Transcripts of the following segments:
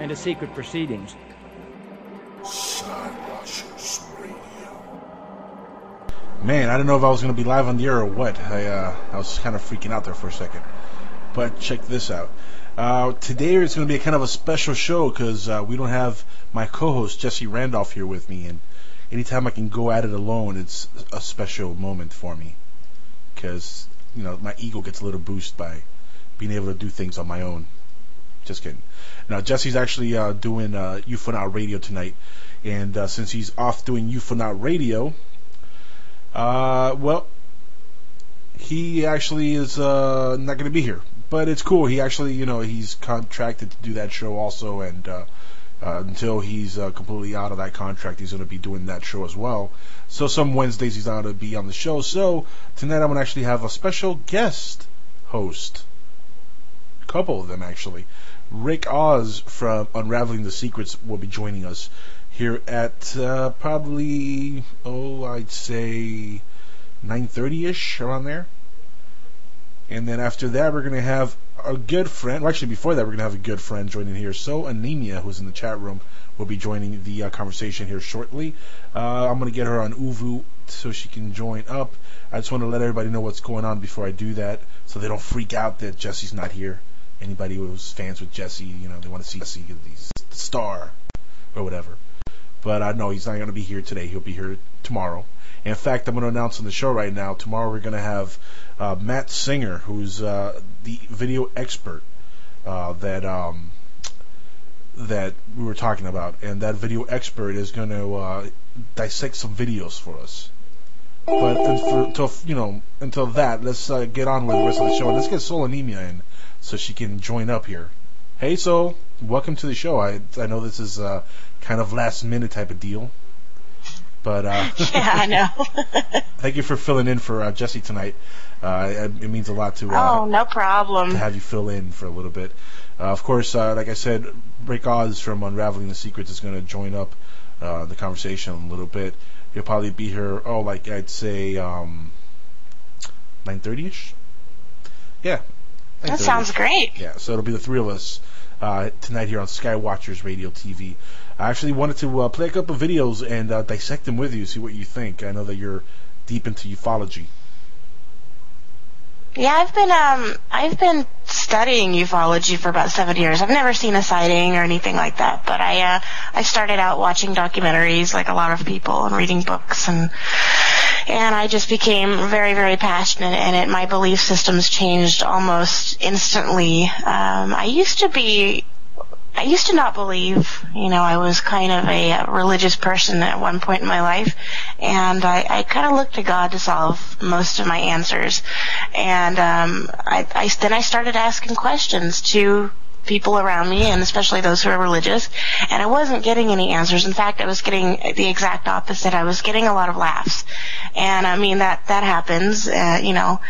and to secret proceedings. Man, I didn't know if I was going to be live on the air or what. I uh, I was kind of freaking out there for a second. But check this out. Uh, today is going to be a kind of a special show because uh, we don't have my co-host Jesse Randolph here with me, and anytime I can go at it alone, it's a special moment for me because you know my ego gets a little boost by being able to do things on my own. Just kidding. Now Jesse's actually uh, doing uh, UFOnaut Radio tonight, and uh, since he's off doing UFOnaut Radio, uh, well, he actually is uh, not going to be here. But it's cool. He actually, you know, he's contracted to do that show also, and uh, uh, until he's uh, completely out of that contract, he's going to be doing that show as well. So some Wednesdays he's not going to be on the show. So tonight I'm going to actually have a special guest host. A couple of them actually. Rick Oz from Unraveling the Secrets will be joining us here at uh, probably oh I'd say 9:30ish around there. And then after that we're gonna have a good friend. Well, actually before that we're gonna have a good friend joining here. Soul Anemia, who's in the chat room, will be joining the uh, conversation here shortly. Uh, I'm gonna get her on ooVoo so she can join up. I just want to let everybody know what's going on before I do that, so they don't freak out that Jesse's not here. Anybody who's fans with Jesse, you know, they want to see Jesse, the star, or whatever. But I know he's not going to be here today. He'll be here tomorrow. In fact, I'm going to announce on the show right now. Tomorrow we're going to have uh, Matt Singer, who's uh, the video expert uh, that um, that we were talking about, and that video expert is going to uh, dissect some videos for us. But until you know, until that, let's uh, get on with the rest of the show, let's get Soul Anemia in so she can join up here. Hey, Soul, welcome to the show. I I know this is uh, kind of last minute type of deal. But uh, yeah, I know. thank you for filling in for uh, Jesse tonight. Uh, it, it means a lot to oh, no problem to have you fill in for a little bit. Uh, of course, uh, like I said, Rick Oz from Unraveling the Secrets is going to join up uh, the conversation a little bit. He'll probably be here. Oh, like I'd say um, 9:30 ish. Yeah. That sounds great. Yeah, so it'll be the three of us uh, tonight here on Skywatchers Radio TV. I actually wanted to uh, play a couple of videos and uh, dissect them with you, see what you think. I know that you're deep into ufology. Yeah, I've been um I've been studying ufology for about seven years. I've never seen a sighting or anything like that, but I uh I started out watching documentaries like a lot of people and reading books and and I just became very very passionate in it. My belief systems changed almost instantly. Um, I used to be I used to not believe, you know, I was kind of a religious person at one point in my life, and I, I kind of looked to God to solve most of my answers. And um, I, I then I started asking questions to people around me, and especially those who are religious, and I wasn't getting any answers. In fact, I was getting the exact opposite. I was getting a lot of laughs, and I mean that that happens, uh, you know.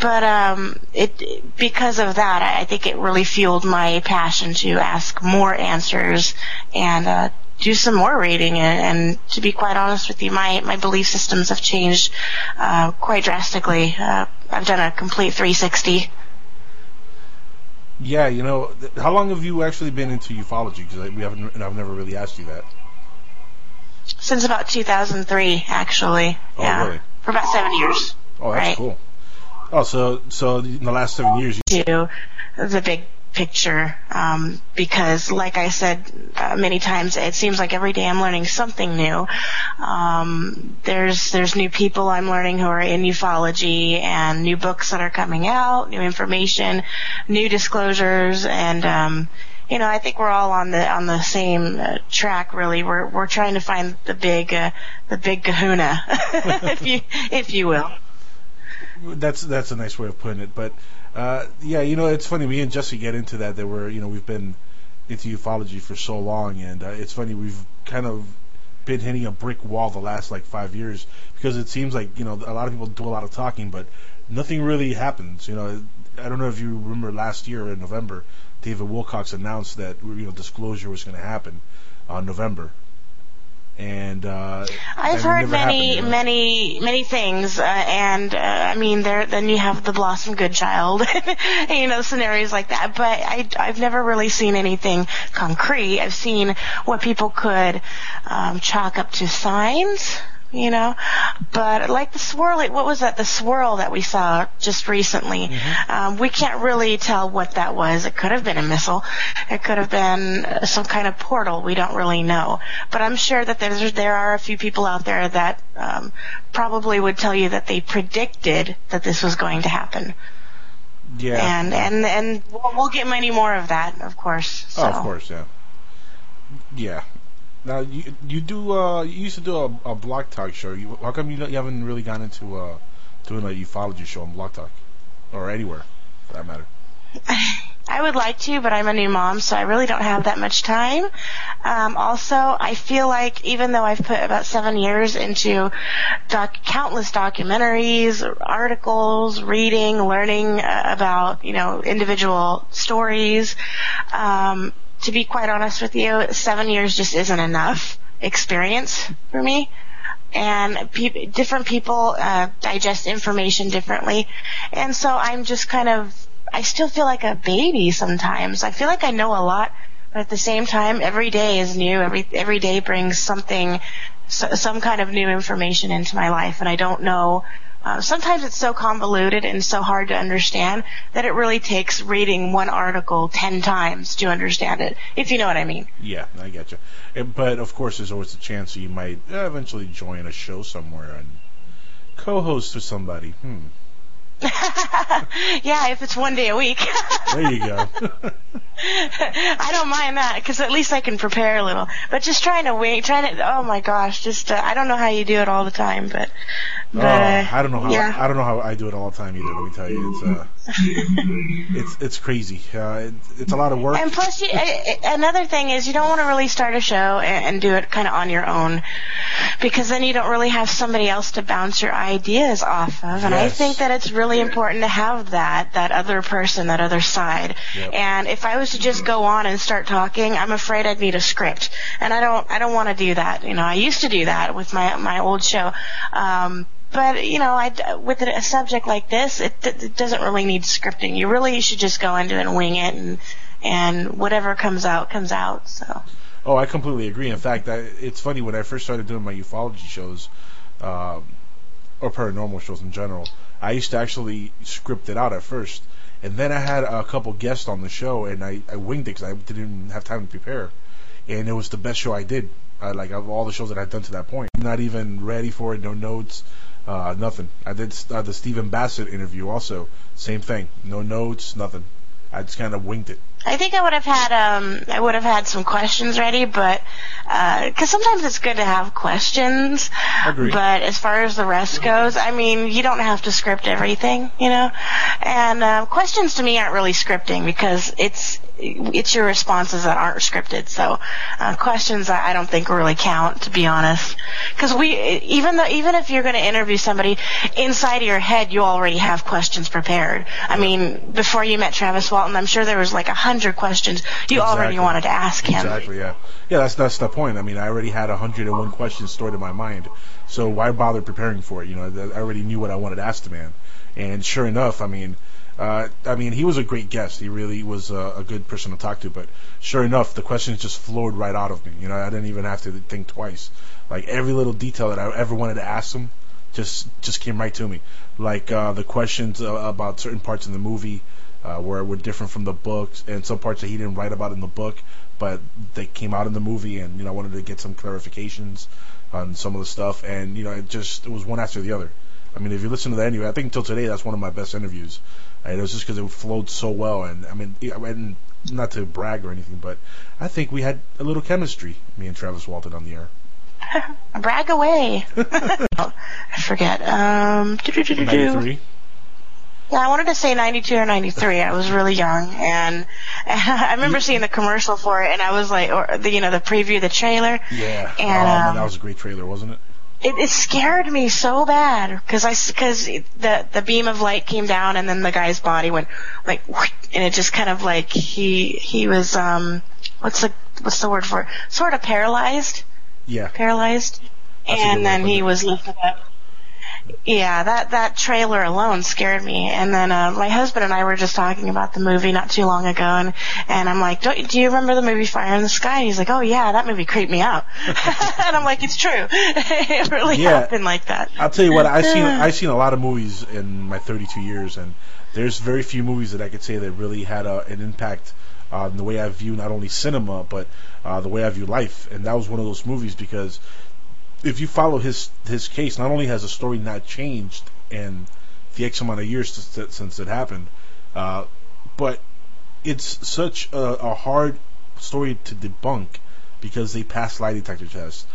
But um, it because of that, I think it really fueled my passion to ask more answers and uh, do some more reading. And, and, to be quite honest with you, my my belief systems have changed uh, quite drastically. Uh, I've done a complete 360. Yeah, you know, how long have you actually been into ufology? Because we haven't, I've never really asked you that. Since about 2003, actually. Oh, yeah. really? For about seven years. Oh, that's right? cool. Oh, so so in the last seven years, you the big picture um, because, like I said uh, many times, it seems like every day I'm learning something new. Um, there's there's new people I'm learning who are in ufology and new books that are coming out, new information, new disclosures, and um, you know I think we're all on the on the same uh, track. Really, we're we're trying to find the big uh, the big Kahuna, if you if you will. That's that's a nice way of putting it, but uh, yeah, you know, it's funny. Me and Jesse get into that. That we're, you know, we've been into ufology for so long, and uh, it's funny. We've kind of been hitting a brick wall the last like five years because it seems like you know a lot of people do a lot of talking, but nothing really happens. You know, I don't know if you remember last year in November, David Wilcock announced that you know disclosure was going to happen on November, and uh, I've heard many, many, many things, uh, and uh, I mean, there then you have the Blossom Goodchild, you know, scenarios like that. But I, I've never really seen anything concrete. I've seen what people could um, chalk up to signs you know. But like the swirl, what was that? The swirl that we saw just recently. Mm-hmm. Um, we can't really tell what that was. It could have been a missile. It could have been some kind of portal. We don't really know. But I'm sure that there's there are a few people out there that um, probably would tell you that they predicted that this was going to happen. Yeah. And and and we'll, we'll get many more of that, of course. So. Oh, of course, yeah. Yeah, now you you do uh you used to do a, a Blog Talk show. You, how come you, you haven't really gone into uh doing a ufology show on Blog Talk or anywhere for that matter? I would like to, but I'm a new mom, so I really don't have that much time. Um, also, I feel like even though I've put about seven years into doc- countless documentaries, articles, reading, learning uh, about you know individual stories, um, to be quite honest with you, seven years just isn't enough experience for me. And pe- different people uh, digest information differently, and so I'm just kind of I still feel like a baby sometimes. I feel like I know a lot, but at the same time, every day is new. Every every day brings something, so, some kind of new information into my life, and I don't know uh, sometimes it's so convoluted and so hard to understand that it really takes reading one article ten times to understand it, if you know what I mean. Yeah, I get you. But of course, there's always a chance that you might eventually join a show somewhere and co-host with somebody. Hmm. yeah, if it's one day a week. there you go. I don't mind that because at least I can prepare a little. But just trying to wait, trying to. Oh my gosh, just uh, I don't know how you do it all the time, but. But oh, I don't know how yeah. I don't know how I do it all the time either. Let me tell you, it's uh, it's it's crazy. Uh, it, it's a lot of work. And plus, you, another thing is you don't want to really start a show and, and do it kind of on your own, because then you don't really have somebody else to bounce your ideas off of. And yes. I think that it's really important to have that that other person, that other side. Yep. And if I was to just go on and start talking, I'm afraid I'd need a script, and I don't I don't want to do that. You know, I used to do that with my my old show. Um, but you know, I with a subject like this, it, it doesn't really need scripting. You really should just go into it and wing it, and and whatever comes out comes out. So. Oh, I completely agree. In fact, I, it's funny when I first started doing my ufology shows, um, or paranormal shows in general. I used to actually script it out at first, and then I had a couple guests on the show, and I, I winged it because I didn't have time to prepare, and it was the best show I did. Uh, like of all the shows that I'd done to that point, not even ready for it, no notes, uh, nothing. I did uh, the Stephen Bassett interview also. Same thing. No notes, nothing. I just kind of winged it. I think I would have had um I would have had some questions ready, but because uh, sometimes it's good to have questions. Agreed. But as far as the rest goes, I mean, you don't have to script everything, you know. And uh, questions to me aren't really scripting because it's it's your responses that aren't scripted. So uh, questions I don't think really count, to be honest. Because we even though even if you're going to interview somebody inside of your head, you already have questions prepared. I mean, before you met Travis Walton, I'm sure there was like a hundred questions you exactly. already wanted to ask him. Exactly. Yeah. Yeah. That's that's the point. I mean, I already had a hundred and one questions stored in my mind. So why bother preparing for it? You know, I already knew what I wanted to ask the man. And sure enough, I mean uh, I mean, he was a great guest. He really was a, a, good person to talk to. But sure enough, the questions just flowed right out of me. You know, I didn't even have to think twice. Like every little detail that I ever wanted to ask him, just just came right to me. Like uh, the questions uh, about certain parts in the movie, uh, where were different from the books, and some parts that he didn't write about in the book, but they came out in the movie, and you know I wanted to get some clarifications on some of the stuff, and you know it just it was one after the other. I mean, if you listen to that interview, I think until today that's one of my best interviews. And it was just because it flowed so well, and I mean, and not to brag or anything, but I think we had a little chemistry, me and Travis Walton on the air. Brag away. I forget. Um, doo-doo-doo-doo-doo. 93. Yeah, I wanted to say 92 or 93. I was really young, and, I remember seeing the commercial for it, and I was like, or the you know the preview, the trailer. Yeah. And, oh man, um, that was a great trailer, wasn't it? It, it scared me so bad because I because the the beam of light came down, and then the guy's body went like, and it just kind of like he he was um what's the what's the word for it? Sort of paralyzed, Yeah. paralyzed, That's a good way and then he was lifted up. Yeah, that that trailer alone scared me. And then uh, my husband and I were just talking about the movie not too long ago, and and I'm like, Don't, do you remember the movie Fire in the Sky? And he's like, Oh yeah, that movie creeped me out. and I'm like, It's true. it really Yeah. happened like that. I'll tell you what, I've seen I've seen a lot of movies in my 32 years, and there's very few movies that I could say that really had a, an impact on the way I view not only cinema but uh, the way I view life. And that was one of those movies because if you follow his his case, not only has the story not changed in the X amount of years since, it happened, uh, but it's such a, a hard story to debunk because they passed lie detector tests.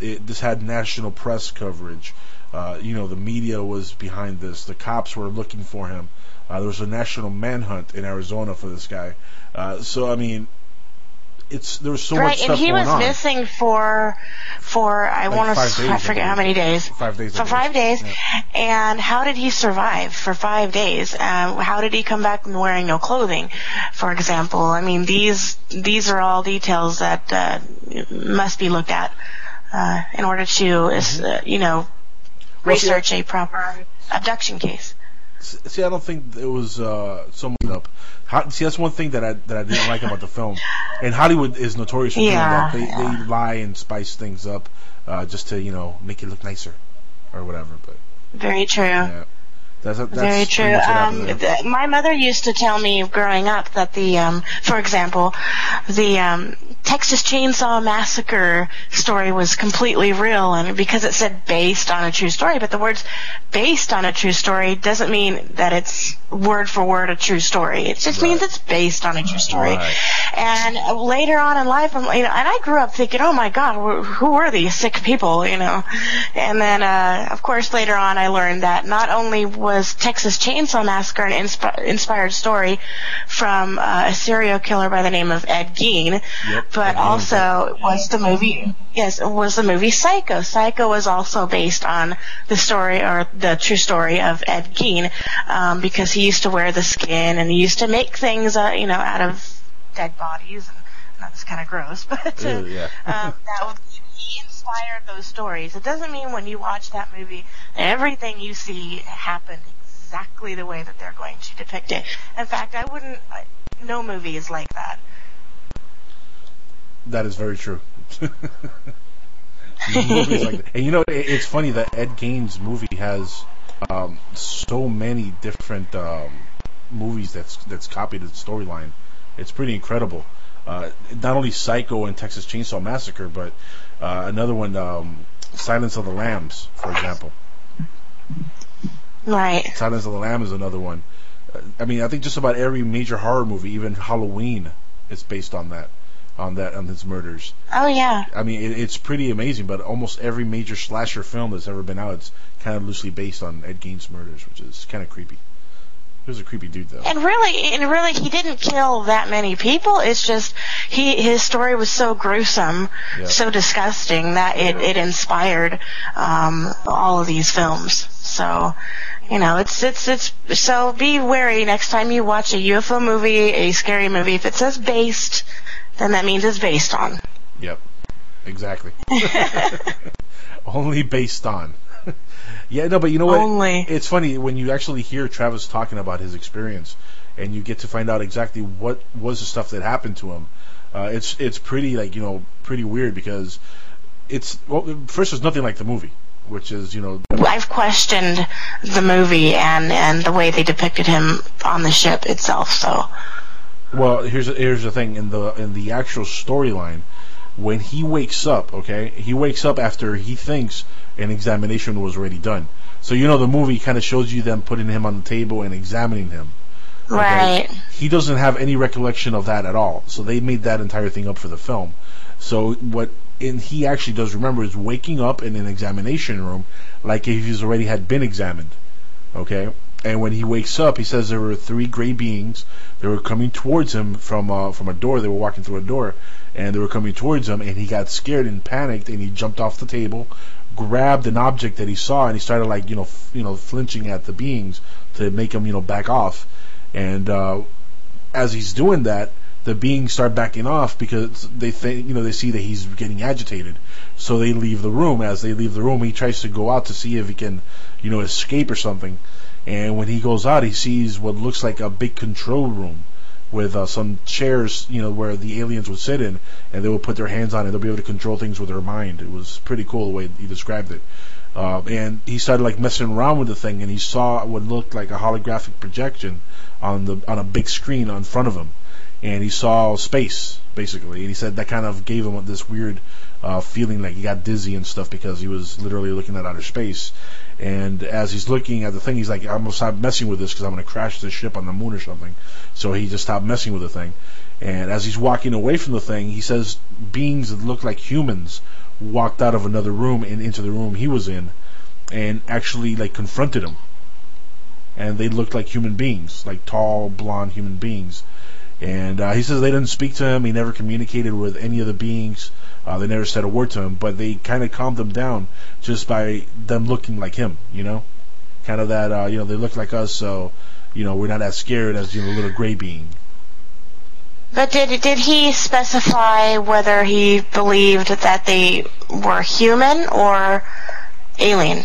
It, this had national press coverage. Uh, you know, the media was behind this. The cops were looking for him. Uh, there was a national manhunt in Arizona for this guy. Uh, so I mean, it's there was so right, much stuff and he was on. missing for for I Like want to days, I I forget how many days. Five days. For five days, Yeah. and how did he survive for five days? Um, how did he come back wearing no clothing, for example? I mean, these these are all details that uh, must be looked at uh, in order to, uh, you know, Mm-hmm. Well, see, research a proper abduction case. See, I don't think it was uh, so much up. Ho- see, that's one thing that I that I didn't like about the film. And Hollywood is notorious for Yeah, doing that. They, yeah. they lie and spice things up uh, just to you know make it look nicer or whatever. But Very true. yeah, that's, that's Very true. Um, th- my mother used to tell me growing up that the, um, for example, the um, Texas Chainsaw Massacre story was completely real, and because it said based on a true story, but the words "based on a true story" doesn't mean that it's word for word a true story. It just means it's based on a true story. Right. And later on in life, I'm, you know, and I grew up thinking, oh my God, wh- who were these sick people, you know? And then, uh, of course, later on, I learned that not only was Texas Chainsaw Massacre an insp- inspired story from uh, a serial killer by the name of Ed Gein, but also was the movie. Yes, it was the movie Psycho. Psycho was also based on the story or the true story of Ed Gein, um, because he used to wear the skin and he used to make things, uh, you know, out of dead bodies. And that's kind of gross, but uh, Ew, yeah. um, that was, he inspired those stories. It doesn't mean when you watch that movie, everything you see happened exactly the way that they're going to depict it. In fact, I wouldn't. I- No movie is like that. That is very true. Movies like that. And you know, it, it's funny that Ed Gein's movie has um, so many different um, movies that's that's copied the storyline. It's pretty incredible. Uh, not only Psycho and Texas Chainsaw Massacre, but uh, another one, um, Silence of the Lambs, for example. Right. Silence of the Lambs is another one. Uh, I mean, I think just about every major horror movie, even Halloween, is based on that, on that, on his murders. Oh yeah. I mean, it, it's pretty amazing. But almost every major slasher film that's ever been out, it's kind of loosely based on Ed Gein's murders, which is kind of creepy. He was a creepy dude, though. And really, and really, he didn't kill that many people. It's just he his story was so gruesome, Yeah. so disgusting that it it inspired um, all of these films. So, you know, it's it's it's so be wary next time you watch a UFO movie, a scary movie. If it says based, then that means it's based on. Yep, exactly. Only based on. yeah, no, but you know what? Only. It's funny when you actually hear Travis talking about his experience, and you get to find out exactly what was the stuff that happened to him. Uh, it's it's pretty like you know pretty weird because it's well first there's nothing like the movie. which is you know I've questioned the movie and and the way they depicted him on the ship itself. So, well, here's here's the thing in the in the actual storyline, when he wakes up, okay, he wakes up after he thinks an examination was already done. So you know the movie kind of shows you them putting him on the table and examining him. Okay? right. He doesn't have any recollection of that at all. So they made that entire thing up for the film. So what and he actually does remember is waking up in an examination room like if he's already had been examined. Okay? And when he wakes up, he says there were three gray beings. They were coming towards him from uh, from a door. They were walking through a door, and they were coming towards him. And he got scared and panicked, and he jumped off the table, grabbed an object that he saw, and he started like you know f- you know flinching at the beings to make him you know back off. And uh, as he's doing that, the beings start backing off because they think you know they see that he's getting agitated. So they leave the room. As they leave the room, he tries to go out to see if he can you know escape or something. And when he goes out, he sees what looks like a big control room with uh, some chairs, you know, where the aliens would sit in, and they would put their hands on it. They'll be able to control things with their mind. It was pretty cool the way he described it. Uh, and he started like messing around with the thing, and he saw what looked like a holographic projection on the on a big screen in front of him, and he saw space basically. And he said that kind of gave him this weird uh, feeling like he got dizzy and stuff because he was literally looking at outer space. And as he's looking at the thing, he's like, I'm gonna stop messing with this because I'm gonna crash this ship on the moon or something. So he just stopped messing with the thing. And as he's walking away from the thing, he says beings that look like humans walked out of another room and into the room he was in, and actually like confronted him. And they looked like human beings, like tall, blonde human beings. And uh, he says they didn't speak to him. He never communicated with any of the beings. Uh, they never said a word to him, but they kind of calmed him down just by them looking like him. You know, kind of that. Uh, you know, they look like us, so you know we're not as scared as you know, a little gray being. But did did he specify whether he believed that they were human or alien?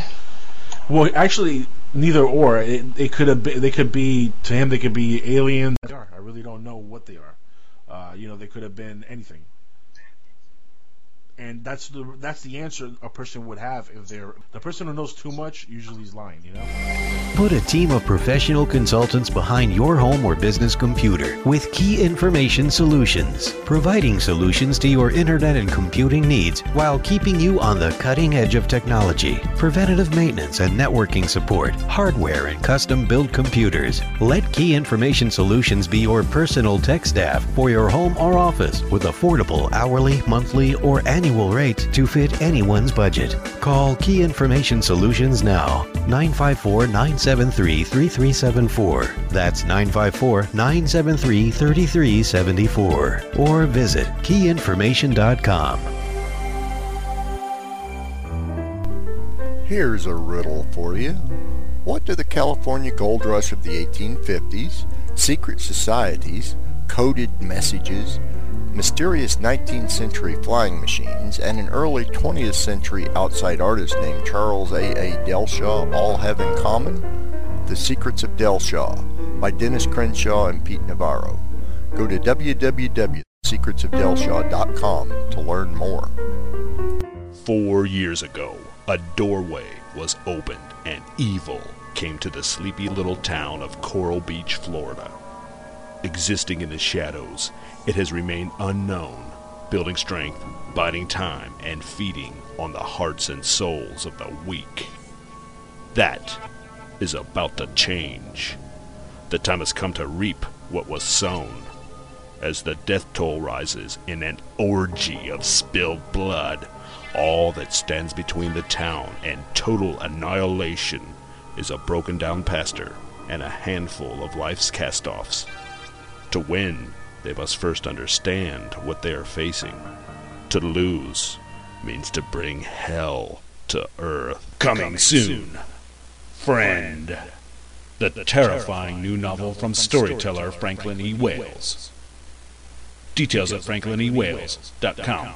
Well, actually, neither or. It, it could have. Been, they could be to him. They could be aliens. I really don't know what they are. Uh, you know, they could have been anything. And that's the that's the answer a person would have if they're the person who knows too much usually is lying. You know. Put a team of professional consultants behind your home or business computer with Key Information Solutions, providing solutions to your internet and computing needs while keeping you on the cutting edge of technology. Preventative maintenance and networking support, hardware and custom built computers. Let Key Information Solutions be your personal tech staff for your home or office with affordable hourly, monthly, or annual rates to fit anyone's budget. Call Key Information Solutions now 954 973 3374. That's 954 973 3374. Or visit keyinformation.com. Here's a riddle for you. What do the California gold rush of the 1850s, secret societies, coded messages, mysterious 19th century flying machines, and an early 20th century outside artist named Charles A. A. Dellschau all have in common? The Secrets of Dellschau by Dennis Crenshaw and Pete Navarro. Go to www.secretsofdellschau.com to learn more. Four years ago, a doorway was opened and evil came to the sleepy little town of Coral Beach, Florida. Existing in the shadows, it has remained unknown, building strength, biding time, and feeding on the hearts and souls of the weak. That is about to change. The time has come to reap what was sown. As the death toll rises in an orgy of spilled blood, all that stands between the town and total annihilation is a broken down pastor and a handful of life's cast offs. To win, they must first understand what they are facing. To lose means to bring hell to earth. Coming, soon. Friend. The terrifying new novel from storyteller Franklin E. Wales. Details at franklinewales.com.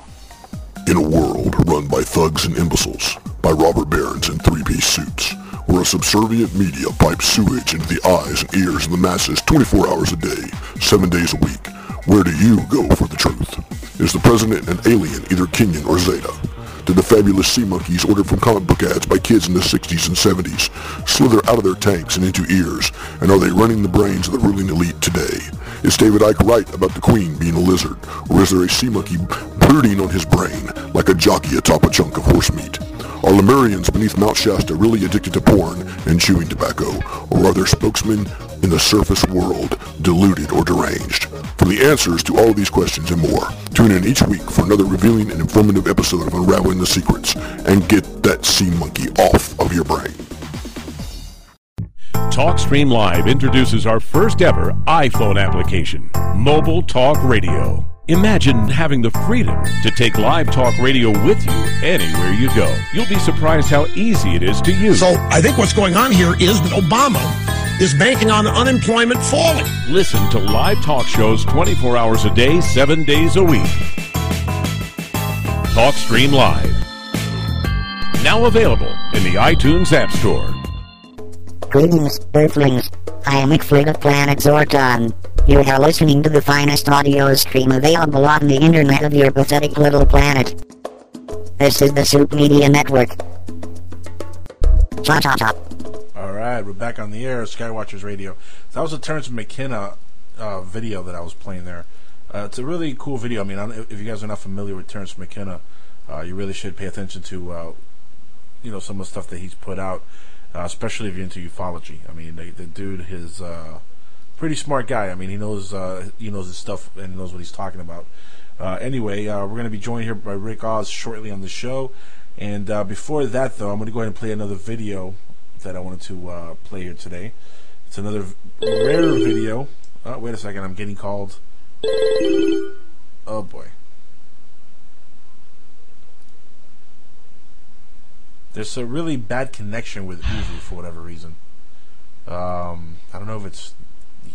In a world run by thugs and imbeciles, by robber barons in three-piece suits, where a subservient media pipes sewage into the eyes and ears of the masses 24 hours a day, 7 days a week, where do you go for the truth? Is the president an alien, either Kenyan or Zeta? did the fabulous sea monkeys ordered from comic book ads by kids in the 60s and 70s slither out of their tanks and into ears? And are they running the brains of the ruling elite today? Is David Icke right about the queen being a lizard? Or is there a sea monkey brooding on his brain like a jockey atop a chunk of horse meat? Are Lemurians beneath Mount Shasta really addicted to porn and chewing tobacco? Or are their spokesmen in the surface world deluded or deranged? For the answers to all these questions and more, tune in each week for another revealing and informative episode of Unraveling the Secrets and get that sea monkey off of your brain. TalkStream Live introduces our first ever iPhone application, Mobile Talk Radio. Imagine having the freedom to take live talk radio with you anywhere you go. You'll be surprised how easy it is to use. So I think what's going on here is that Obama is banking on unemployment falling. Listen to live talk shows 24 hours a day, 7 days a week. TalkStream Live. Now available in the iTunes App Store. Greetings, Earthlings. I am McFlip of Planet Zorton. You are listening to the finest audio stream available on the internet of your pathetic little planet. This is the Soup Media Network. Cha cha cha. All right, we're back on the air, Skywatchers Radio. That was a Terence McKenna uh, video that I was playing there. Uh, it's a really cool video. I mean, if you guys are not familiar with Terence McKenna, uh, you really should pay attention to, uh, you know, some of the stuff that he's put out, uh, especially if you're into ufology. I mean, the, the dude is uh, pretty smart guy. I mean, he knows uh, he knows his stuff and knows what he's talking about. Uh, anyway, uh, we're going to be joined here by Rick Oz shortly on the show. And before that, though, I'm going to go ahead and play another video that I wanted to play here today. It's another rare video. Oh, wait a second, I'm getting called. Oh boy. There's a really bad connection with ooVoo for whatever reason. Um, I don't know if it's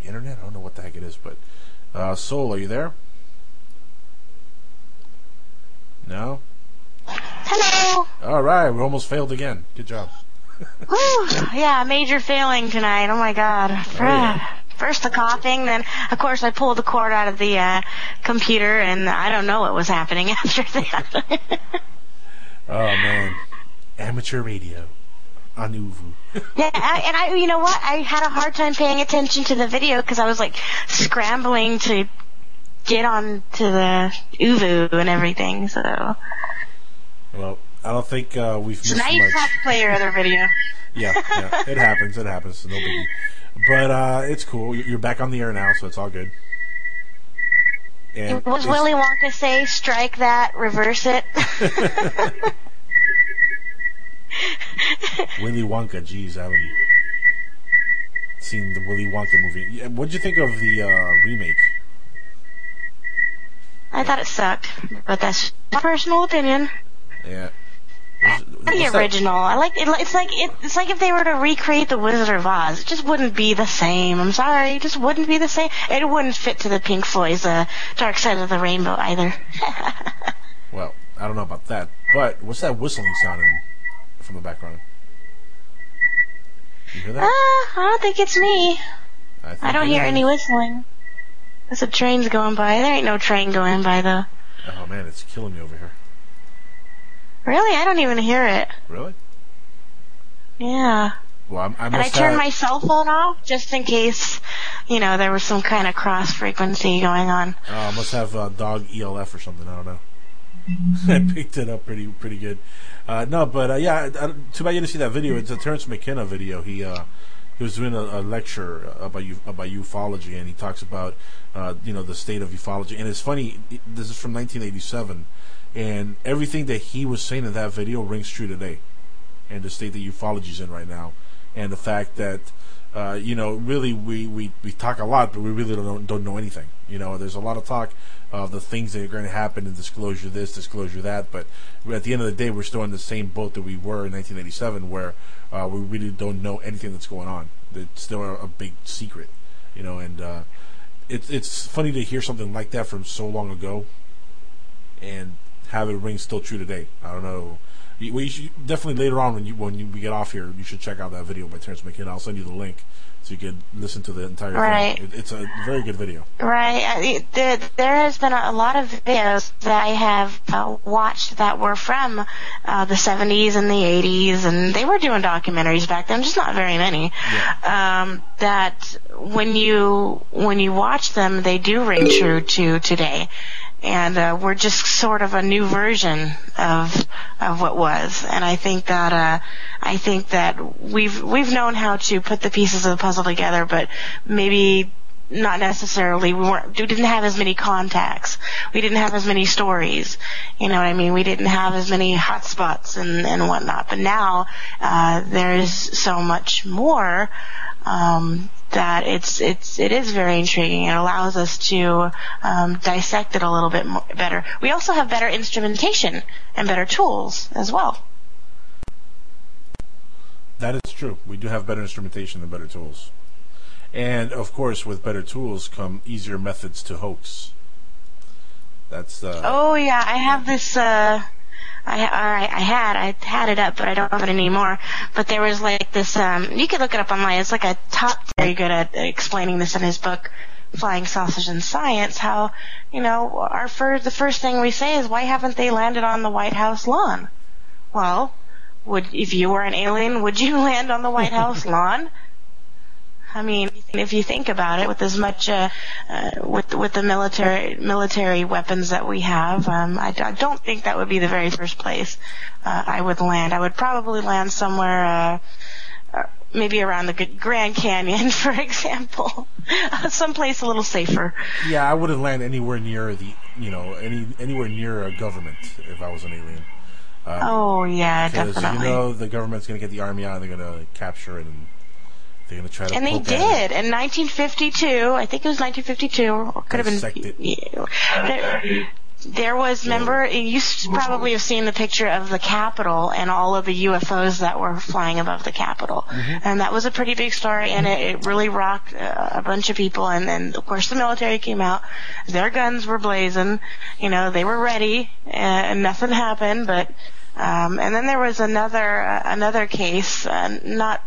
internet. I don't know what the heck it is, but uh, Soul, are you there? No. Hello. All right, we almost failed again. Good job. Whew, yeah, major failing tonight. Oh my god. Oh, yeah. First the coughing, then of course I pulled the cord out of the uh, computer, and I don't know what was happening after that. Oh man, amateur radio yeah, I, and I, you know what? I had a hard time paying attention to the video because I was like scrambling to get on to the ooVoo and everything. So. Well, I don't think uh, we've missed So now you much. have to play your other video. Yeah, yeah, it happens. It happens. So no biggie. But uh, it's cool. You- You're back on the air now, so it's all good. And Was Willy Wonka say strike that, reverse it? Willy Wonka? Geez, I haven't seen the Willy Wonka movie. What'd you think of the uh, remake? I thought it sucked, but that's my personal opinion. Yeah. The What's that- original. I like it. It's like it, it's like if they were to recreate the Wizard of Oz, it just wouldn't be the same. I'm sorry, it just wouldn't be the same. It wouldn't fit to the Pink Floyd's uh, Dark Side of the Rainbow either. Well, I don't know about that. But what's that whistling sound in, from the background? You hear Uh. I don't think it's me. I, think I don't hear is. any whistling. There's a train's going by. There ain't no train going by though. Oh man, it's killing me over here. Really, I don't even hear it. Really? Yeah. Well, I'm, I And I turned have. my cell phone off just in case, you know, there was some kind of cross frequency going on. Uh, I must have uh, dog ELF or something. I don't know. I picked it up pretty pretty good. Uh, no, but uh, yeah, I, I, too bad you didn't see that video. It's a Terence McKenna video. He uh, he was doing a, a lecture about about ufology, and he talks about uh, you know the state of ufology. And it's funny. This is from 1987, and everything that he was saying in that video rings true today, and the state that ufology's in right now, and the fact that. Uh, you know, really, we, we, we talk a lot, but we really don't don't know anything. You know, there's a lot of talk of the things that are going to happen and disclosure this, disclosure that, but at the end of the day, we're still in the same boat that we were in 1987, where uh, we really don't know anything that's going on. It's still a, big secret, you know, and uh, it's it's funny to hear something like that from so long ago, and have it ring still true today. I don't know. We, definitely later on when you when you, we get off here, you should check out that video by Terence McKenna. I'll send you the link so you can listen to the entire Right. thing. It, it's a very good video. Right. I- There, there has been a, lot of videos that I have uh, watched that were from uh, the 70s and the 80s, and they were doing documentaries back then, just not very many. Um, that when you when you watch them, they do ring true to today. And uh, we're just sort of a new version of of what was, and I think that uh, I think that we've we've known how to put the pieces of the puzzle together, but maybe not necessarily. We weren't we didn't have as many contacts. We didn't have as many stories. You know what i mean? We didn't have as many hotspots and and whatnot. But now uh there's so much more um that it's it's it is very intriguing it allows us to um dissect it a little bit more, better we also have better instrumentation and better tools as well That is true. We do have better instrumentation and better tools. And of course, with better tools come easier methods to hoax. That's uh, Oh yeah, I have this. Uh, I all right, I had I had it up, but I don't have it anymore. But there was like this. Um, you could look it up online. It's like a top very good at explaining this in his book, Flying Saucers and Science. How you know our first the first thing we say is why haven't they landed on the White House lawn? Well, would if you were an alien, would you land on the White House lawn? I mean, if you think about it, with as much uh, uh, with with the military military weapons that we have, um, I, I don't think that would be the very first place uh, I would land. I would probably land somewhere, uh, uh, maybe around the Grand Canyon, for example, someplace a little safer. yeah, I wouldn't land anywhere near the you know any anywhere near a government if I was an alien. Um, Oh yeah, definitely. you know the government's going to get the army out and they're going to capture it and they're going to try to. And they poke at it. did in 1952. I think it was 1952, or could have been. Yeah. There, there was, remember, you probably have seen the picture of the Capitol and all of the UFOs that were flying above the Capitol. And that was a pretty big story, and it, it really rocked uh, a bunch of people. And then, of course, the military came out. Their guns were blazing. You know, they were ready, and nothing happened. But um, and then there was another uh, another case, uh, not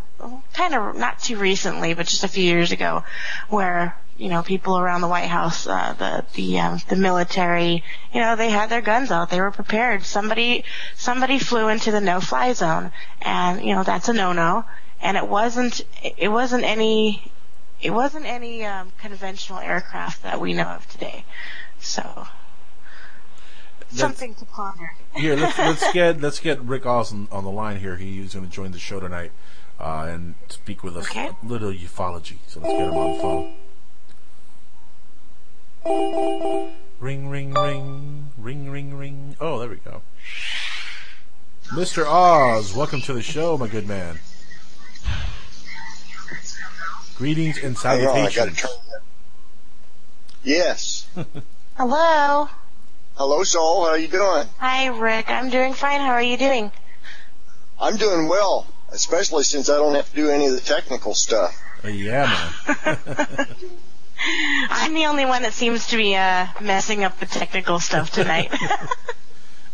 kind of not too recently, but just a few years ago, where you know people around the White House, uh, the the um, the military, you know, they had their guns out, they were prepared. Somebody somebody flew into the no-fly zone, and you know that's a no-no. And it wasn't it wasn't any it wasn't any um, conventional aircraft that we know of today. So something to ponder. Here, let's let's get let's get Rick Osmon on the line here. He's going to join the show tonight uh, and speak with us a little ufology. So let's get him on the phone. Ring, ring, ring, ring, ring, ring. Oh, there we go. Mr. Oz, welcome to the show, my good man. Greetings and Hang on, salutations. turn that. Yes. Hello. Hello, Soul. How are you doing? Hi, Rick. I'm doing fine. How are you doing? I'm doing well, especially since I don't have to do any of the technical stuff. Uh, yeah, man. I'm the only one that seems to be uh, messing up the technical stuff tonight.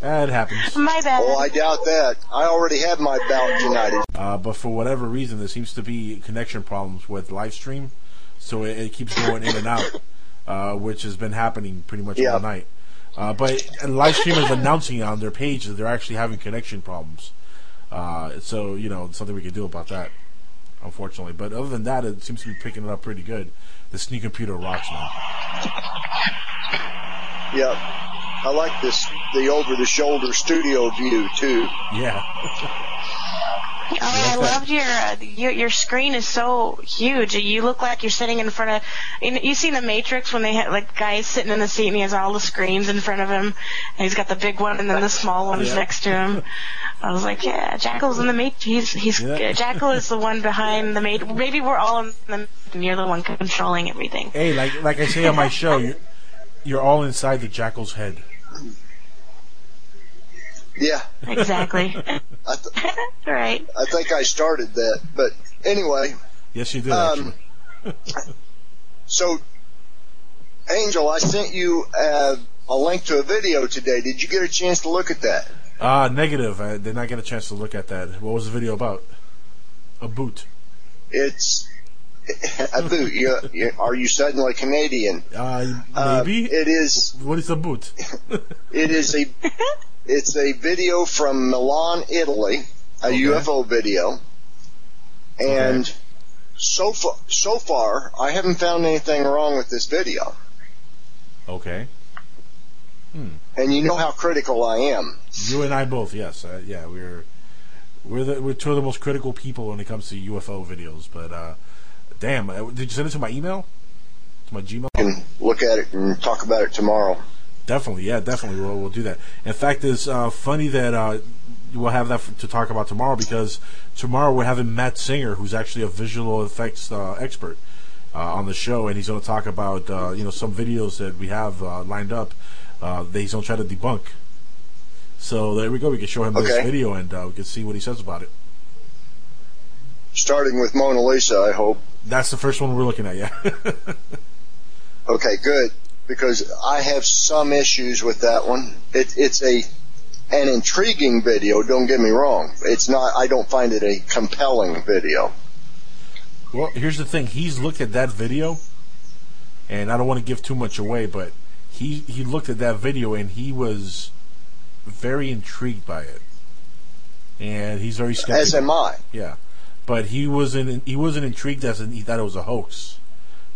That happens. My bad. Oh, I doubt that. I already had my bout tonight. Uh, but for whatever reason, there seems to be connection problems with live stream, so it, it keeps going in and out, uh, which has been happening pretty much all night. Uh, but and live streamers announcing on their page that they're actually having connection problems. Uh, so you know something we could do about that, unfortunately. But other than that, it seems to be picking it up pretty good. The sneak computer rocks man. Yep. I like this, the over-the-shoulder studio view too. Yeah. Oh, I loved your, uh, your your screen is so huge. You look like you're sitting in front of. You, know, you seen the Matrix when they had like guys sitting in the seat and he has all the screens in front of him, and he's got the big one and then the small ones Yeah. next to him. I was like, yeah, Jackal's in the Matrix. He's he's uh, Jackal is the one behind the Matrix. Maybe we're all in the and you're the one controlling everything. Hey, like like I say on my show, you're, you're all inside the jackal's head. Yeah. Exactly. I, th- right. I think I started that, but anyway. Yes, you did Um, so, Angel, I sent you uh, a link to a video today. Did you get a chance to look at that? Uh, negative. I did not get a chance to look at that. What was the video about? A boot. It's a boot. You, you, are you suddenly Canadian? Uh, Uh, maybe. it is. What is a boot? It is a. It's a video from Milan, Italy, a UFO video, and so far, so far, I haven't found anything wrong with this video. Okay. Hmm. And you know how critical I am. You and I both. Yes. Uh, yeah. We're we're the, we're two of the most critical people when it comes to UFO videos. But uh, damn, uh, did you send it to my email? To my Gmail? I can look at it and talk about it tomorrow. Definitely, yeah, definitely. We'll, we'll do that. In fact, it's uh, funny that uh, we'll have that f- to talk about tomorrow because tomorrow we're having Matt Singer, who's actually a visual effects uh, expert, uh, on the show, and he's going to talk about uh, you know some videos that we have uh, lined up uh, that he's going to try to debunk. So there we go. We can show him this video and uh, we can see what he says about it. Starting with Mona Lisa, I hope. That's the first one we're looking at. Yeah. Okay, good. Because I have some issues with that one. It, it's a an intriguing video. Don't get me wrong. It's not. I don't find it a compelling video. Well, here's the thing. He's looked at that video, and I don't want to give too much away, but he he looked at that video and he was very intrigued by it, and he's very skeptical. As am I. Yeah, but he wasn't he wasn't intrigued as in he thought it was a hoax.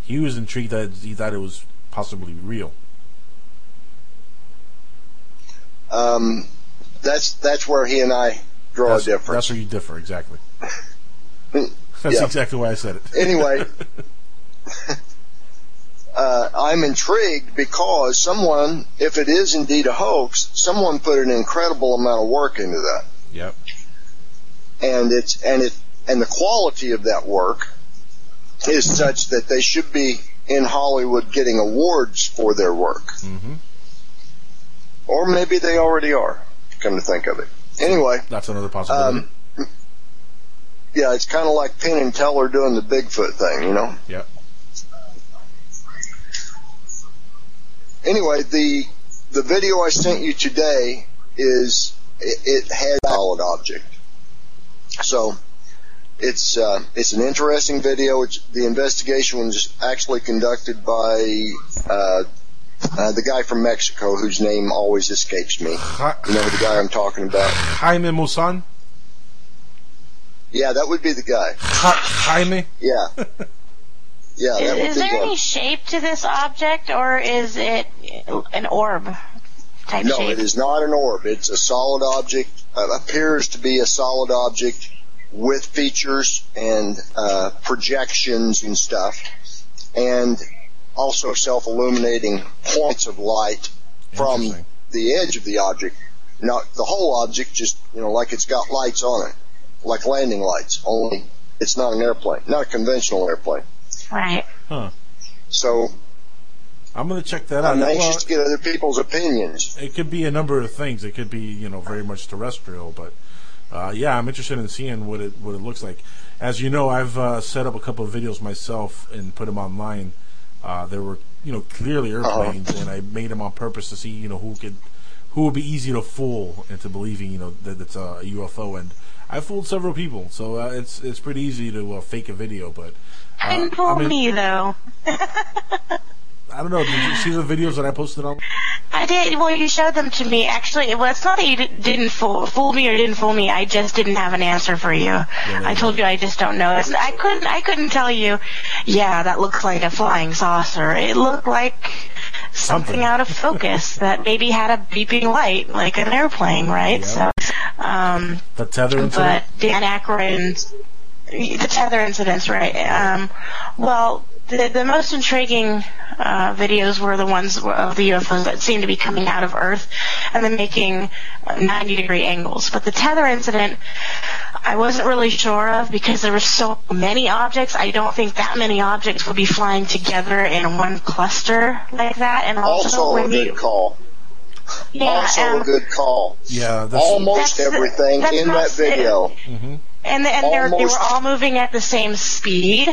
He was intrigued that he thought it was possibly real. Um, that's that's where he and I draw That's, a difference. that's where you differ exactly. That's Yeah. exactly why I said it. Anyway, uh, I'm intrigued because someone, if it is indeed a hoax, someone put an incredible amount of work into that. Yep. and it's and it and the quality of that work is such that they should be in Hollywood getting awards for their work, Mm-hmm. or maybe they already are. Come to think of it, anyway, That's another possibility. um, yeah, it's kind of like Penn and Teller doing the Bigfoot thing, you know. Yep. Anyway, the the video I sent you today is it, it has a solid object. So it's uh, it's an interesting video. It's the investigation was actually conducted by uh, uh, the guy from Mexico whose name always escapes me. You know the guy I'm talking about? Jaime Maussan. Yeah, that would be the guy. Jaime. Yeah. Yeah, that would Is be there the any shape to this object, or is it an orb type No, shape? it is not an orb. It's a solid object. Uh, appears to be a solid object with features and uh, projections and stuff, and also self-illuminating points of light from the edge of the object. Not the whole object, just you know, like it's got lights on it, like landing lights. Only it's not an airplane, not a conventional airplane. Right. Huh. So I'm gonna check that out. I'm anxious Well, to get other people's opinions. It could be a number of things. It could be, you know, very much terrestrial, but uh, yeah, I'm interested in seeing what it what it looks like. As you know, I've uh, set up a couple of videos myself and put them online. Uh, they were, you know, clearly airplanes, and I made them on purpose to see, you know, who could, who would be easy to fool into believing, you know, that it's a UFO. And I fooled several people, so uh, it's it's pretty easy to uh, fake a video. But uh, Didn't fool I mean, me though. I don't know. Did you see the videos that I posted on? I did. Well, you showed them to me. Actually, well, it's not that you didn't fool, fool me or didn't fool me. I just didn't have an answer for you. I told you I just don't know. It's, I couldn't. I couldn't tell you. Yeah, that looks like a flying saucer. It looked like something out of focus that maybe had a beeping light, like an airplane, right? So, um, The tether incident. but Dan Aykroyd, the tether incidents, right? Um, well, the the most intriguing uh, videos were the ones of the UFOs that seemed to be coming out of Earth and then making 90 degree angles. But the tether incident, I wasn't really sure of because there were so many objects. I don't think that many objects would be flying together in one cluster like that. And also, Also a good you, call. yeah, also um, a good call. Yeah, that's Almost That's- everything that's in that video. And and they were all moving at the same speed.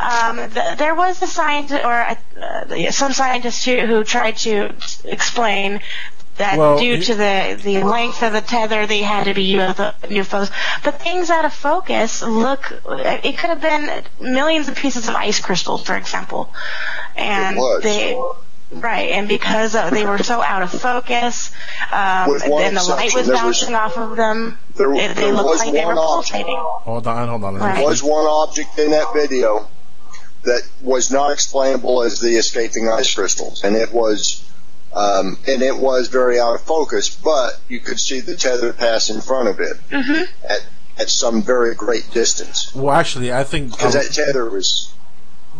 Um, th- there was a scientist or uh, some scientist who, who tried to explain that Well, due to the the length of the tether, they had to be UFO, UFOs. But things out of focus look. It could have been millions of pieces of ice crystals, for example, and It was. they. Right, and because uh, they were so out of focus, um, With and the light was there was- bouncing off of them, There- it, they there looked like they were object. pulsating. Hold on, hold on. Right. There was one object in that video that was not explainable as the escaping ice crystals, and it was um, and it was very out of focus, but you could see the tether pass in front of it Mm-hmm. at at some very great distance Well, actually, I think because that tether was.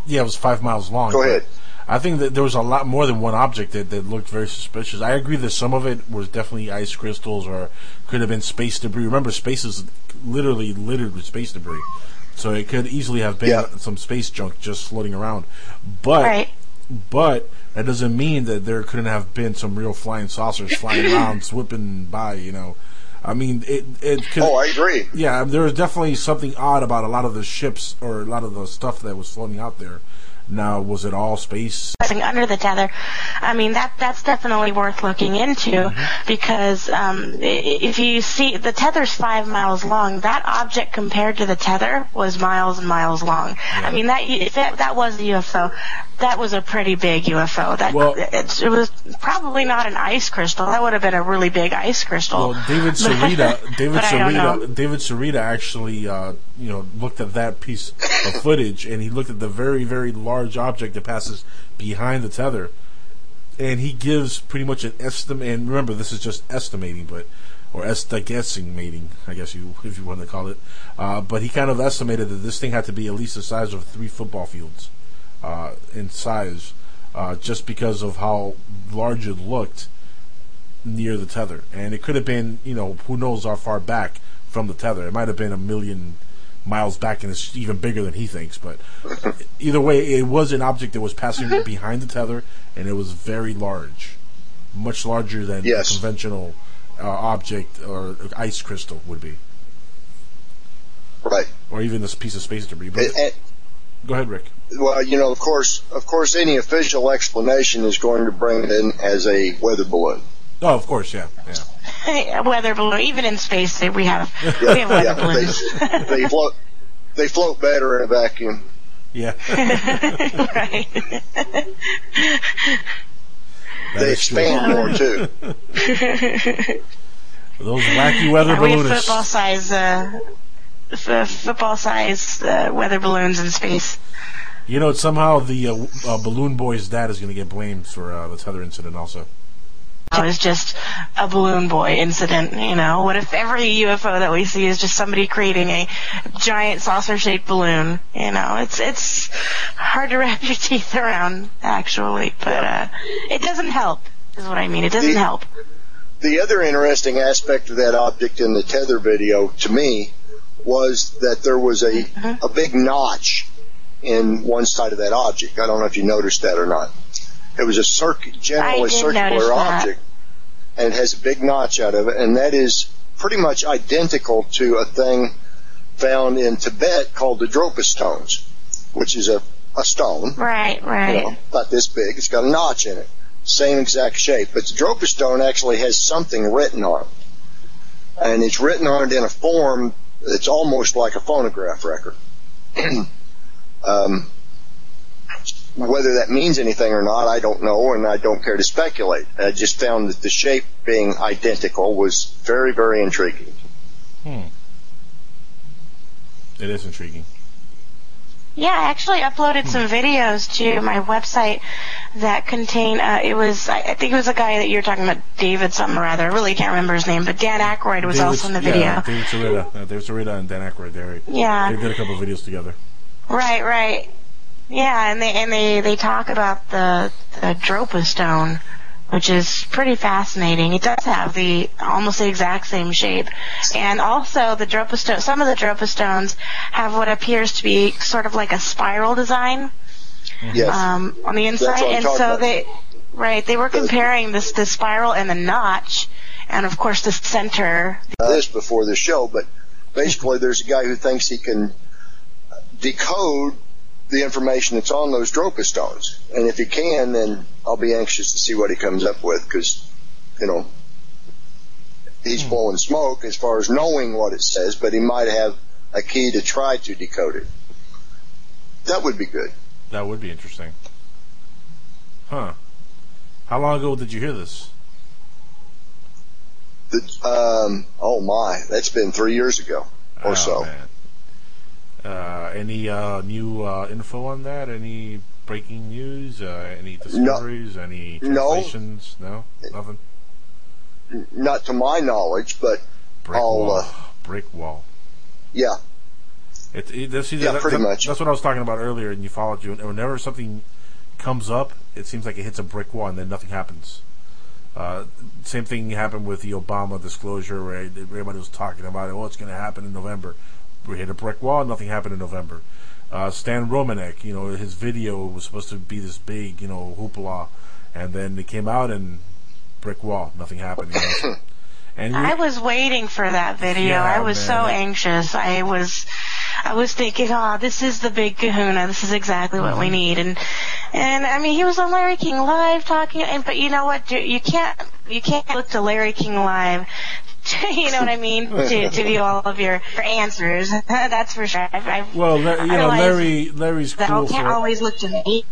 yeah, it was five miles long. Go ahead. I think that there was a lot more than one object that, that looked very suspicious. I agree that some of it was definitely ice crystals or could have been space debris. Remember, space is literally littered with space debris, so it could easily have been Yeah. some space junk just floating around. But Right. but that doesn't mean that there couldn't have been some real flying saucers flying around, swooping by. You know, I mean, it it could. Oh, I agree. Yeah, there was definitely something odd about a lot of the ships or a lot of the stuff that was floating out there. Now, was it all space? Under the tether. I mean, that that's definitely worth looking into Mm-hmm. because um, if you see the tether's five miles long, that object compared to the tether was miles and miles long. I mean, that if that, that was a UFO, that was a pretty big UFO. That Well- it's, it was probably not an ice crystal. That would have been a really big ice crystal. Well, David Sereda, David But I don't know. Sereda, David Sereda actually, uh, you know, looked at that piece of footage and he looked at the very, very large object that passes behind the tether, and he gives pretty much an estimate. And remember, this is just estimating, but or esti guessing mating, I guess you if you want to call it. Uh, but he kind of estimated that this thing had to be at least the size of three football fields uh, in size, uh, just because of how large it looked near the tether, and it could have been, you know, who knows how far back from the tether. It might have been a million miles back, and it's even bigger than he thinks. But either way, it was an object that was passing behind the tether, and it was very large, much larger than Yes. a conventional uh, object or ice crystal would be, Right. or even this piece of space debris. But And- and- go ahead, Rick. well, you know, of course, of course, any official explanation is going to bring it in as a weather balloon. Oh, of course, yeah, yeah. weather balloon. Even in space, we have we have weather Yeah, balloons. they, they float. They float better in a vacuum. Yeah. right. they expand more too. Those wacky weather Yeah, we have football size, uh, f- football size uh, weather balloons in space. You know, somehow the uh, uh, balloon boy's dad is going to get blamed for uh, the tether incident also. It was just a balloon boy incident, you know. What if every UFO that we see is just somebody creating a giant saucer-shaped balloon? You know, it's it's hard to wrap your teeth around, actually, but uh, it doesn't help. Is what I mean. It doesn't The- help. The other interesting aspect of that object in the tether video to me was that there was a Mm-hmm. a big notch in one side of that object. I don't know if you noticed that or not. It was a circ- I generally circular notice that. object, and it has a big notch out of it, and that is pretty much identical to a thing found in Tibet called the Dropa stones, which is a, a stone Right, right. you know, about this big. It's got a notch in it. Same exact shape. But the Dropa stone actually has something written on it. And it's written on it in a form that's almost like a phonograph record. um, whether that means anything or not, I don't know, and I don't care to speculate. I just found that the shape being identical was very, very intriguing. Hmm. It is intriguing. Yeah, I actually uploaded some videos to my website that contain. Uh, it was, I I think it was a guy that you're talking about, David something or other. I really can't remember his name, but Dan Aykroyd was David- also in the video. Yeah, David Sereda. Uh, David Sereda and Dan Aykroyd. They, Yeah. they did a couple of videos together. Right, right. Yeah, and they and they they talk about the the Dropa stone, which is pretty fascinating. It does have the almost the exact same shape, and also the Dropa stone. Some of the Dropa stones have what appears to be sort of like a spiral design Yes. um, on the inside, and so about. they right they were comparing this the spiral and the notch, and of course the center. this before the show, but basically there's a guy who thinks he can decode the information that's on those Dropa stones. And if he can, then I'll be anxious to see what he comes up with because you know, he's blowing smoke as far as knowing what it says, but he might have a key to try to decode it. That would be good. That would be interesting. Huh. How long ago did you hear this? The, um, oh my, that's been three years ago or Oh, so. man. Uh, any uh, new uh, info on that? Any breaking news? Uh, any discoveries? Any No. translations? No, nothing. Not to my knowledge, but Brick I'll, wall. uh, Brick wall. yeah, It, it, see, Yeah, that- pretty that- much. That's what I was talking about earlier in ufology. Whenever something comes up, it seems like it hits a brick wall and then nothing happens. Uh, same thing happened with the Obama disclosure, where everybody was talking about it. Oh, it's going to happen in November. We hit a brick wall. Nothing happened in November. Uh, Stan Romanek, you know, his video was supposed to be this big, you know, hoopla, and then it came out and brick wall. Nothing happened. You know? and we- I was waiting for that video. Yeah, I was so anxious. I was, I was thinking, oh, this is the big Kahuna. This is exactly what Mm-hmm. we need. And and I mean, he was on Larry King Live talking. And but you know what? You- You can't you can't look to Larry King Live. To- You know what I mean? To to view all of your, your answers. That's for sure. I've, I've, well, La- you know, Larry, Larry's cool I can't for always look to me.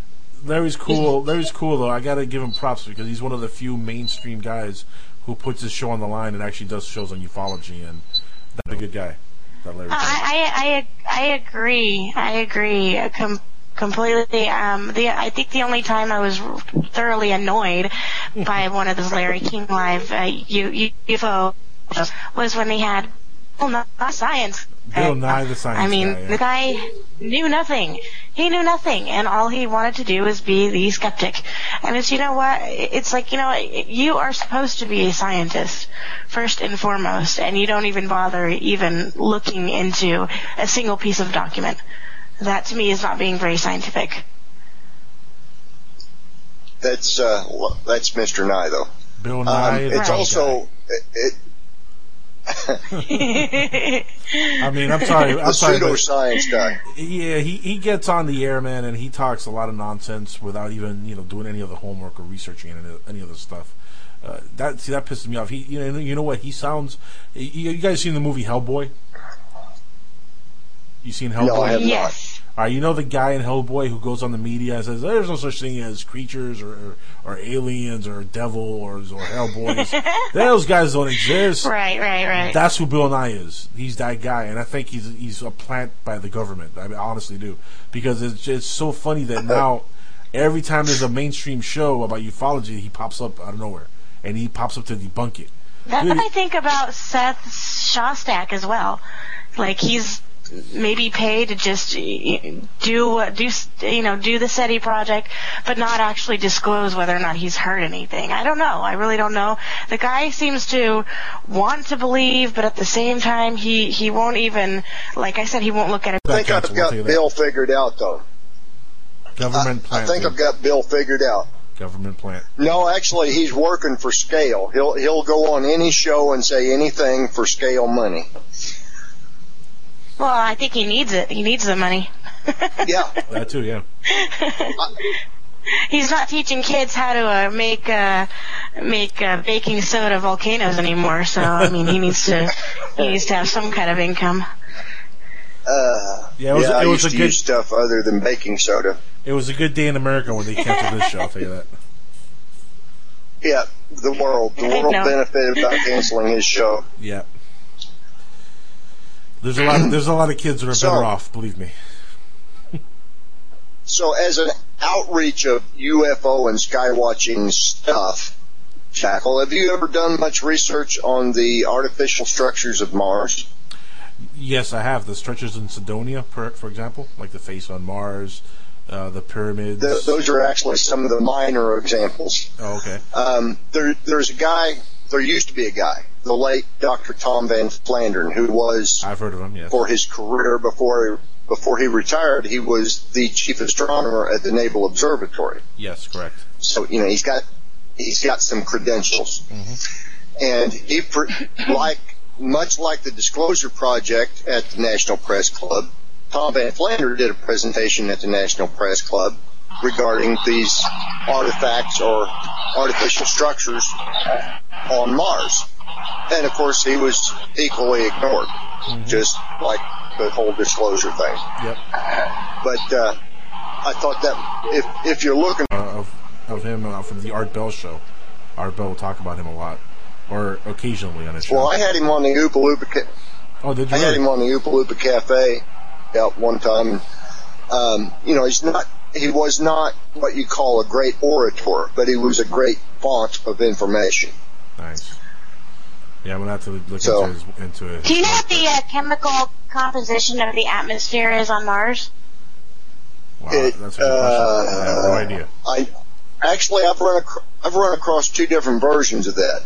Larry's cool. Larry's cool though. I gotta give him props because he's one of the few mainstream guys who puts his show on the line and actually does shows on ufology, and that's a good guy. That Larry. King. I, I, I, I agree. I agree. uh, Com- completely. Um, the, I think the only time I was thoroughly annoyed by one of those Larry King Live uh, U- UFO was when they had well, not, not science. Bill Nye the Science I mean, Guy. yeah. the guy knew nothing. He knew nothing, and all he wanted to do was be the skeptic. And it's, you know what? It's like, you know, you are supposed to be a scientist first and foremost, and you don't even bother even looking into a single piece of document. That to me is not being very scientific. that's uh, l- that's Mr. Nye though. Bill Um, Nye. the it's Science also it, I mean, I'm sorry. I'm the sorry. but- pseudoscience guy. Yeah, he, he gets on the air, man, and he talks a lot of nonsense without even you know doing any of the homework or researching any, any of the stuff. Uh, that see that pisses me off. He you know you know what he sounds. You, you guys seen the movie Hellboy? You seen Hellboy? No, I have Yes. All right, you know the guy in Hellboy who goes on the media and says there's no such thing as creatures or or, or aliens or devil or or Hellboys. Those guys don't exist. Right, right, right. That's who Bill Nye is. He's that guy, and I think he's he's a plant by the government. I, mean, I honestly do because it's just so funny that now every time there's a mainstream show about ufology, he pops up out of nowhere, and he pops up to debunk it. That's Dude, what I think about Seth Shostak as well. Like he's maybe pay to just do what do you know do the SETI project, but not actually disclose whether or not he's heard anything. I don't know. I really don't know. The guy seems to want to believe, but at the same time, he he won't even like I said, he won't look at it. I think I've got Bill figured out though. government I plant. I think dude. I've got Bill figured out. government plant. No, actually, he's working for Scale. He'll he'll go on any show and say anything for Scale money. Well, I think he needs it. He needs the money. Yeah, That too, yeah. He's not teaching kids how to uh, make uh, make uh, baking soda volcanoes anymore. So I mean, he needs to he needs to have some kind of income. uh, Yeah, it was- I it was used a to good- use stuff other than baking soda. It was a good day in America when they canceled this show. I'll tell you that. Yeah, the world the world know. benefited by canceling his show. Yeah. There's a lot. Of, there's a lot of kids that are So- better off. Believe me. So, as an outreach of UFO and skywatching stuff, Jackal, have you ever done much research on the artificial structures of Mars? Yes, I have the structures in Cydonia, for, for example, like the face on Mars, uh, the pyramids. Th- those are actually some of the minor examples. oh, okay. Um, there, there's a guy. There used to be a guy, the late Dr. Tom Van Flandern, who was I've heard of them. Yes. for his career before he, before he retired. He was the chief astronomer at the Naval Observatory. Yes, correct. So you know he's got he's got some credentials, Mm-hmm. and he like much like the Disclosure Project at the National Press Club. Tom Van Flandern did a presentation at the National Press Club regarding these artifacts or artificial structures on Mars. And of course, he was equally ignored, just like the whole disclosure thing. Yep. But uh, I thought that if if you're looking uh, of of him uh, from the Art Bell show. Art Bell will talk about him a lot, or occasionally on his show. Well, I had him on the Oompa Loompa. Ca- oh, did you? I had him on the Oompa Loompa Cafe out one time. Um, you know, he's not. He was not what you call a great orator, but he was a great font of information. Nice. Yeah, I'm gonna have to look So- into his, into it. Do you know what the uh, chemical composition of the atmosphere is on Mars? Wow, It, that's a good question. I have no uh, idea. I actually I've run ac- I've run across two different versions of that,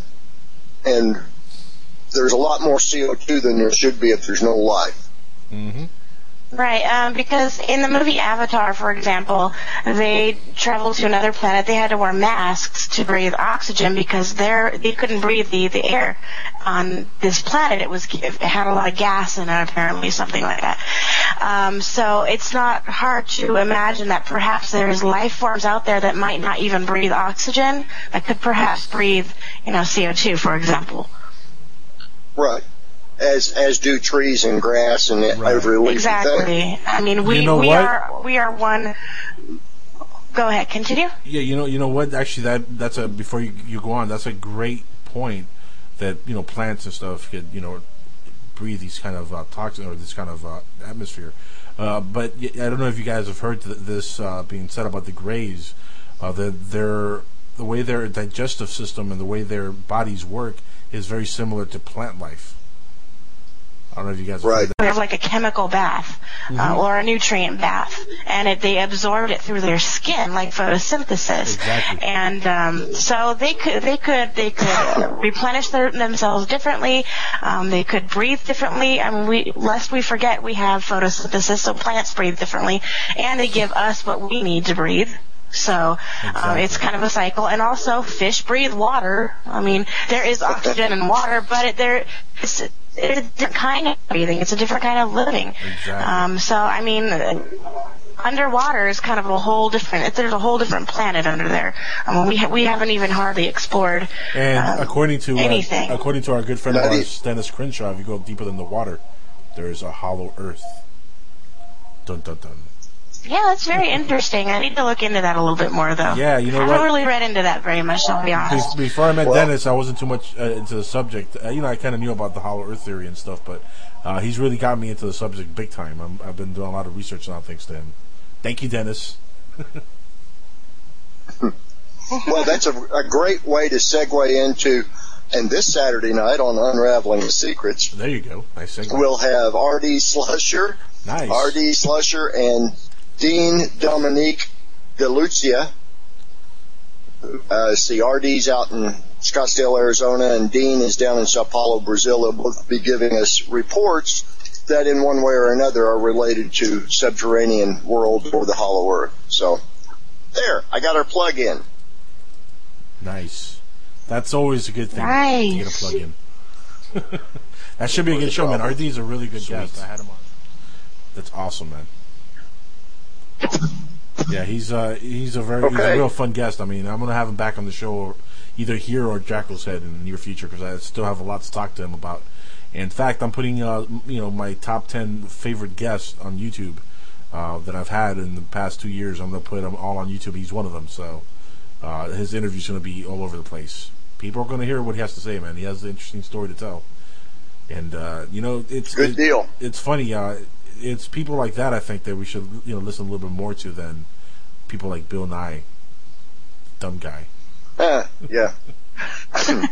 and there's a lot more CO2 than there should be if there's no life. Mm-hmm. Right, um, because in the movie Avatar, for example, they traveled to another planet. They had to wear masks to breathe oxygen because they're, they couldn't breathe the, the air on this planet. It was it had a lot of gas in it, apparently, something like that. Um, so it's not hard to imagine that perhaps there's life forms out there that might not even breathe oxygen, that could perhaps breathe, you know, CO2, for example. Right. As as do trees and grass and every leafy Exactly. thing. I mean, we You know we what? are we are one. Go ahead, continue. Yeah, you know, you know what? Actually, that that's a before you, you go on. That's a great point. That you know, plants and stuff could you know breathe these kind of uh, toxin or this kind of uh, atmosphere. Uh, but I don't know if you guys have heard th- this uh, being said about the Greys. Uh, that their the way their digestive system and the way their bodies work is very similar to plant life. I don't know if you guys have heard We have like a chemical bath uh, Mhm. or a nutrient bath, and it, they absorbed it through their skin, like photosynthesis. Exactly. And um, so they could they could they could replenish their, themselves differently. Um, they could breathe differently. I mean, we lest we forget we have photosynthesis, so plants breathe differently, and they give us what we need to breathe. So um, it's kind of a cycle, and also fish breathe water. I mean, there is oxygen in water, but it, there it's, it's a different kind of breathing. It's a different kind of living. Um, so I mean, uh, underwater is kind of a whole different. There's a whole different planet under there. I mean, we ha- we haven't even hardly explored. And um, according to uh, according to our good friend of That ours, Dennis Crenshaw, if you go deeper than the water, there is a hollow Earth. Dun dun dun. Yeah, that's very interesting. I need to look into that a little bit more, though. Yeah, you know I what? haven't really read into that very much. I'll be honest. Before I met Well- Dennis, I wasn't too much uh, into the subject. Uh, you know, I kind of knew about the hollow Earth theory and stuff, but uh, he's really got me into the subject big time. I'm, I've been doing a lot of research on thanks to him. Thank you, Dennis. well, that's a, a great way to segue into, and this Saturday night on Unraveling the Secrets, There you go. Nice segue. we'll have R.D. Slusher, Nice. R.D. Slusher, and Dean Dominique DeLucia. Uh, see, R.D.'s out in Scottsdale, Arizona, and Dean is down in Sao Paulo, Brazil. They'll both be giving us reports that in one way or another are related to subterranean world or the hollow earth. So, there, I got our plug in. Nice. That's always a good thing to Nice. get a plug in. that should be a good show, man. RD is a really good guest. I had him on. That's awesome, man. Yeah, he's uh he's a very he's a real fun guest. I mean, I'm gonna have him back on the show, either here or Jackal's Head in the near future, because I still have a lot to talk to him about. In fact, I'm putting uh you know my top ten favorite guests on YouTube uh, that I've had in the past two years. I'm gonna put them all on YouTube. He's one of them, so uh, his interview's gonna be all over the place. People are gonna hear what he has to say, man. He has an interesting story to tell, and uh, you know it's Good it- deal. It's funny. Uh, it's people like that I think that we should you know listen a little bit more to than people like Bill Nye, dumb guy. Uh, yeah.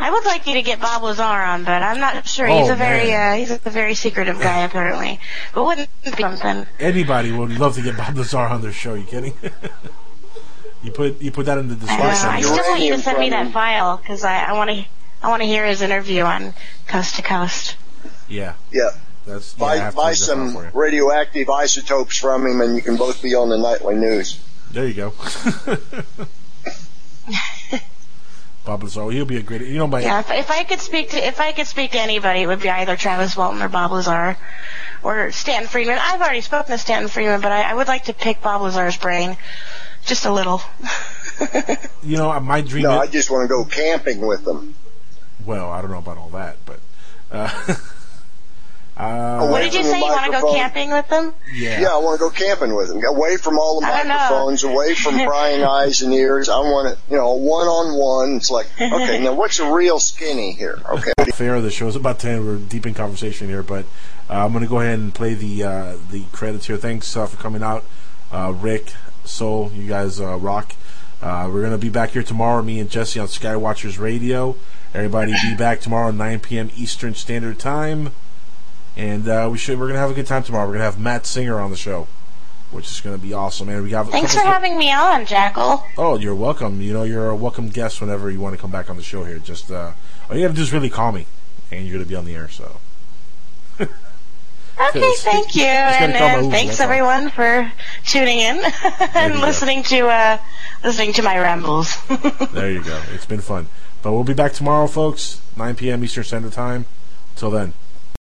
I would like you to get Bob Lazar on, but I'm not sure. he's Oh, a very uh, he's a very secretive guy apparently. But wouldn't it be something? Anybody would love to get Bob Lazar on their show. You kidding? you put you put that in the description. uh, I still want you to send me that file because I, I want to I want to hear his interview on Coast to Coast. yeah, Yeah. That's Buy, have to buy some up for you. radioactive isotopes from him, and you can both be on the nightly news. There you go. Bob Lazar, he'll be a great. You know, my Yeah, if, if I could speak to if I could speak to anybody, it would be either Travis Walton or Bob Lazar. or Stanton Friedman. I've already spoken to Stanton Friedman, but I, I would like to pick Bob Lazar's brain, just a little. You know, my dream. No, is, I just want to go camping with them. well, I don't know about all that, but. Uh, uh, what did you say? You want to go camping with them? Yeah. Yeah, I want to go camping with them. Away from all the I microphones, away from prying eyes and ears. I want it, you know, one on one. It's like, okay, now what's a real skinny here? Okay. fair. Of the show's about to end. We're deep in conversation here, but uh, I'm going to go ahead and play the uh, the credits here. Thanks uh, for coming out, uh, Rick, Soul. You guys uh, rock. Uh, we're going to be back here tomorrow, me and Jesse on Skywatchers Radio. Everybody be back tomorrow 9 p.m. Eastern Standard Time, and uh, we should. We're going to have a good time tomorrow. We're going to have Matt Singer on the show, which is going to be awesome. And we have Thanks for having me on, Jackal. Oh, you're welcome. You know, you're a welcome guest whenever you want to come back on the show here. Just uh, all you have to do is really call me, and you're going to be on the air. So. Okay, thank you, and, and thanks that's all. everyone for tuning in and you go. listening to uh, listening to my rambles. There you go. It's been fun. But we'll be back tomorrow, folks. 9 p.m. Eastern Standard Time. Till then.